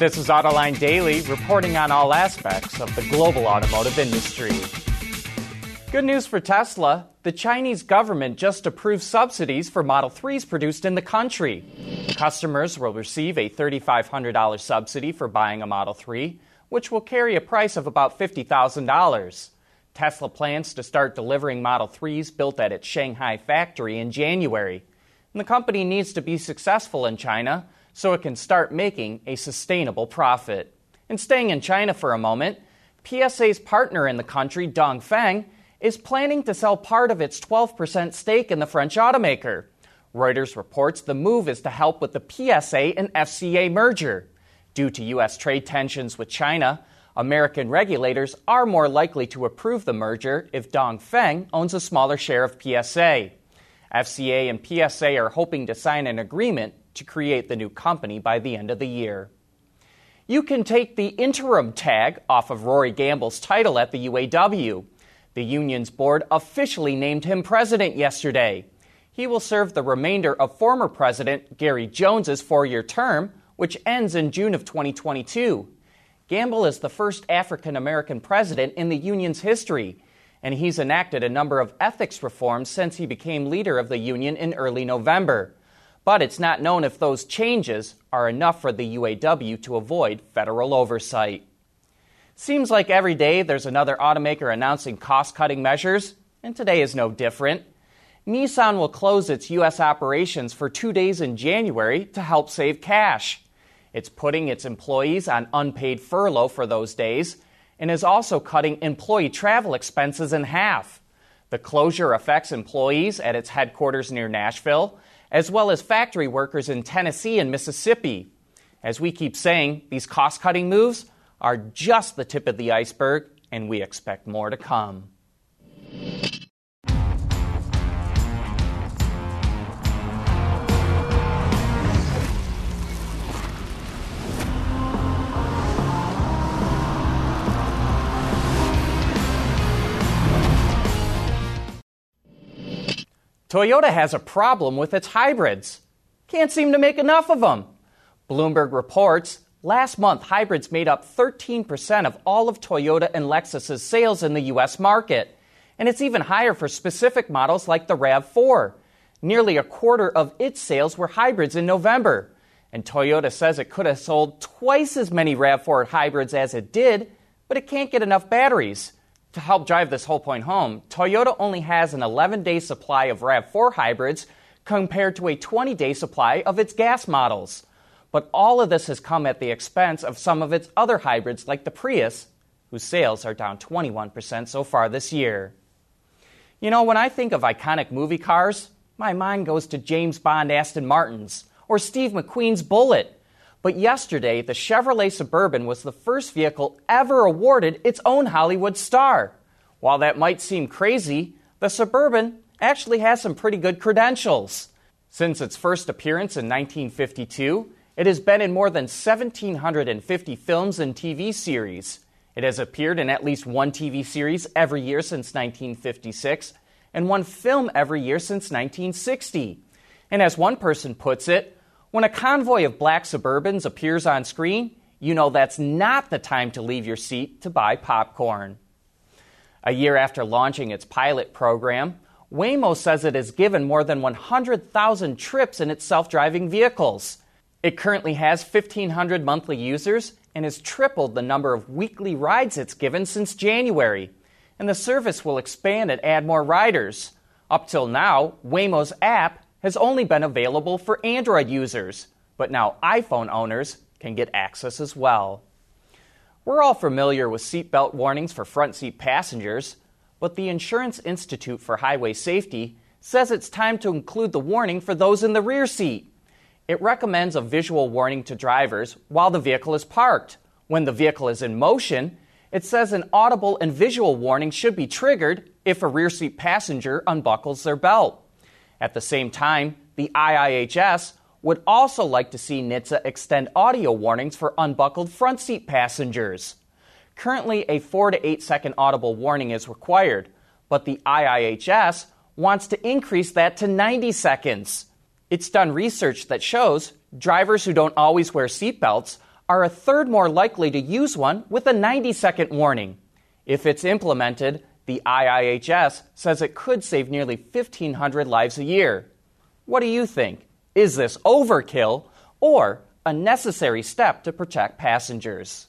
This is Autoline Daily, reporting on all aspects of the global automotive industry. Good news for Tesla. The Chinese government just approved subsidies for Model 3s produced in the country. Customers will receive a $3,500 subsidy for buying a Model 3, which will carry a price of about $50,000. Tesla plans to start delivering Model 3s built at its Shanghai factory in January. And the company needs to be successful in China so it can start making a sustainable profit. And staying in China for a moment, PSA's partner in the country, Dongfeng, is planning to sell part of its 12% stake in the French automaker. Reuters reports the move is to help with the PSA and FCA merger. Due to U.S. trade tensions with China, American regulators are more likely to approve the merger if Dongfeng owns a smaller share of PSA. FCA and PSA are hoping to sign an agreement to create the new company by the end of the year. You can take the interim tag off of Rory Gamble's title at the UAW. The union's board officially named him president yesterday. He will serve the remainder of former President Gary Jones's four year term, which ends in June of 2022. Gamble is the first African American president in the union's history, and he's enacted a number of ethics reforms since he became leader of the union in early November. But it's not known if those changes are enough for the UAW to avoid federal oversight. Seems like every day there's another automaker announcing cost cutting measures, and today is no different. Nissan will close its U.S. operations for two days in January to help save cash. It's putting its employees on unpaid furlough for those days and is also cutting employee travel expenses in half. The closure affects employees at its headquarters near Nashville as well as factory workers in Tennessee and Mississippi. As we keep saying, these cost cutting moves are just the tip of the iceberg, and we expect more to come. Toyota has a problem with its hybrids. Can't seem to make enough of them. Bloomberg reports last month hybrids made up 13% of all of Toyota and Lexus's sales in the US market, and it's even higher for specific models like the RAV4. Nearly a quarter of its sales were hybrids in November, and Toyota says it could have sold twice as many RAV4 hybrids as it did, but it can't get enough batteries. To help drive this whole point home, Toyota only has an 11 day supply of RAV4 hybrids compared to a 20 day supply of its gas models. But all of this has come at the expense of some of its other hybrids, like the Prius, whose sales are down 21% so far this year. You know, when I think of iconic movie cars, my mind goes to James Bond Aston Martins or Steve McQueen's Bullitt. But yesterday, the Chevrolet Suburban was the first vehicle ever awarded its own Hollywood star. While that might seem crazy, the Suburban actually has some pretty good credentials. Since its first appearance in 1952, it has been in more than 1,750 films and TV series. It has appeared in at least one TV series every year since 1956 and one film every year since 1960. And as one person puts it, when a convoy of black Suburbans appears on screen, you know that's not the time to leave your seat to buy popcorn. A year after launching its pilot program, Waymo says it has given more than 100,000 trips in its self driving vehicles. It currently has 1,500 monthly users and has tripled the number of weekly rides it's given since January. And the service will expand and add more riders. Up till now, Waymo's app has only been available for Android users, but now iPhone owners can get access as well. We're all familiar with seatbelt warnings for front seat passengers, but the Insurance Institute for Highway Safety says it's time to include the warning for those in the rear seat. It recommends a visual warning to drivers while the vehicle is parked. When the vehicle is in motion, it says an audible and visual warning should be triggered if a rear seat passenger unbuckles their belt. At the same time, the IIHS would also like to see NHTSA extend audio warnings for unbuckled front seat passengers. Currently, a 4 to 8 second audible warning is required, but the IIHS wants to increase that to 90 seconds. It's done research that shows drivers who don't always wear seatbelts are a third more likely to use one with a 90 second warning. If it's implemented, the IIHS says it could save nearly 1,500 lives a year. What do you think? Is this overkill or a necessary step to protect passengers?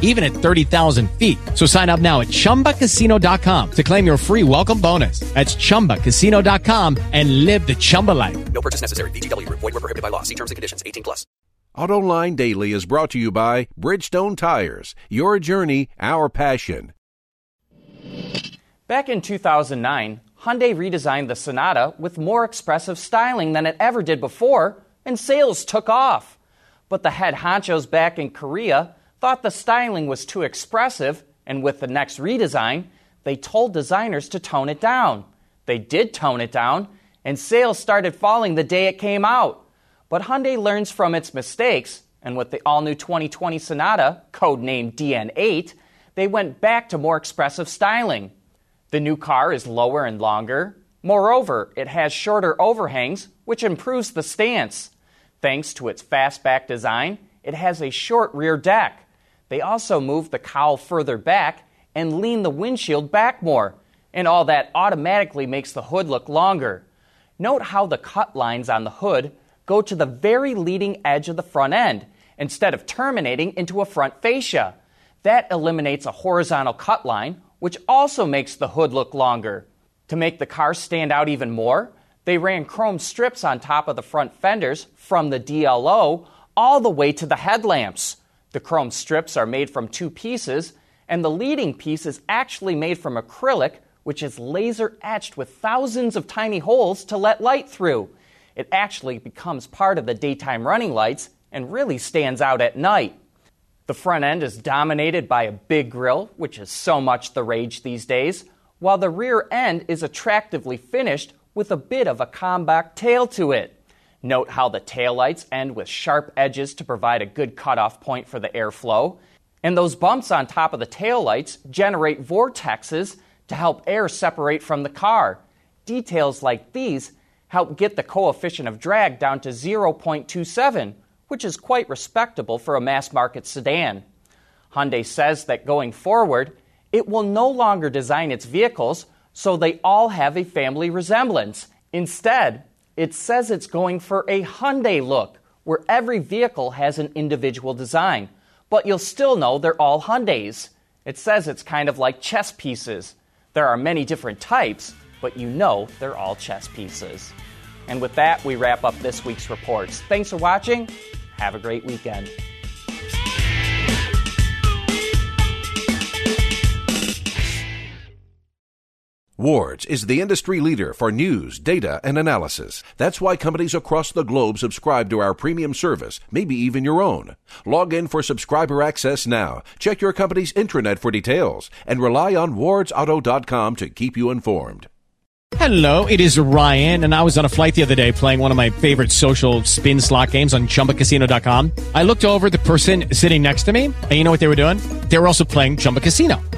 even at 30,000 feet. So sign up now at chumbacasino.com to claim your free welcome bonus. That's chumbacasino.com and live the Chumba life. No purchase necessary. VGW Group. Void were prohibited by law. See terms and conditions. 18 plus. AutoLine Daily is brought to you by Bridgestone Tires. Your journey, our passion. Back in 2009, Hyundai redesigned the Sonata with more expressive styling than it ever did before, and sales took off. But the head honchos back in Korea thought the styling was too expressive, and with the next redesign, they told designers to tone it down. They did tone it down, and sales started falling the day it came out. But Hyundai learns from its mistakes, and with the all new 2020 Sonata, codenamed DN8, they went back to more expressive styling. The new car is lower and longer. Moreover, it has shorter overhangs, which improves the stance. Thanks to its fastback design, it has a short rear deck. They also moved the cowl further back and lean the windshield back more, and all that automatically makes the hood look longer. Note how the cut lines on the hood go to the very leading edge of the front end instead of terminating into a front fascia. That eliminates a horizontal cut line, which also makes the hood look longer. To make the car stand out even more, they ran chrome strips on top of the front fenders from the DLO all the way to the headlamps. The chrome strips are made from two pieces, and the leading piece is actually made from acrylic, which is laser etched with thousands of tiny holes to let light through. It actually becomes part of the daytime running lights and really stands out at night. The front end is dominated by a big grille, which is so much the rage these days, while the rear end is attractively finished with a bit of a compact tail to it. Note how the taillights end with sharp edges to provide a good cutoff point for the airflow. And those bumps on top of the taillights generate vortexes to help air separate from the car. Details like these help get the coefficient of drag down to 0.27, which is quite respectable for a mass market sedan. Hyundai says that going forward, it will no longer design its vehicles so they all have a family resemblance. Instead, it says it's going for a Hyundai look, where every vehicle has an individual design, but you'll still know they're all Hyundais. It says it's kind of like chess pieces. There are many different types, but you know they're all chess pieces. And with that, we wrap up this week's reports. Thanks for watching. Have a great weekend. Wards is the industry leader for news, data, and analysis. That's why companies across the globe subscribe to our premium service, maybe even your own. Log in for subscriber access now. Check your company's intranet for details and rely on wardsauto.com to keep you informed. Hello, it is Ryan, and I was on a flight the other day playing one of my favorite social spin slot games on chumbacasino.com. I looked over the person sitting next to me, and you know what they were doing? They were also playing Chumba Casino.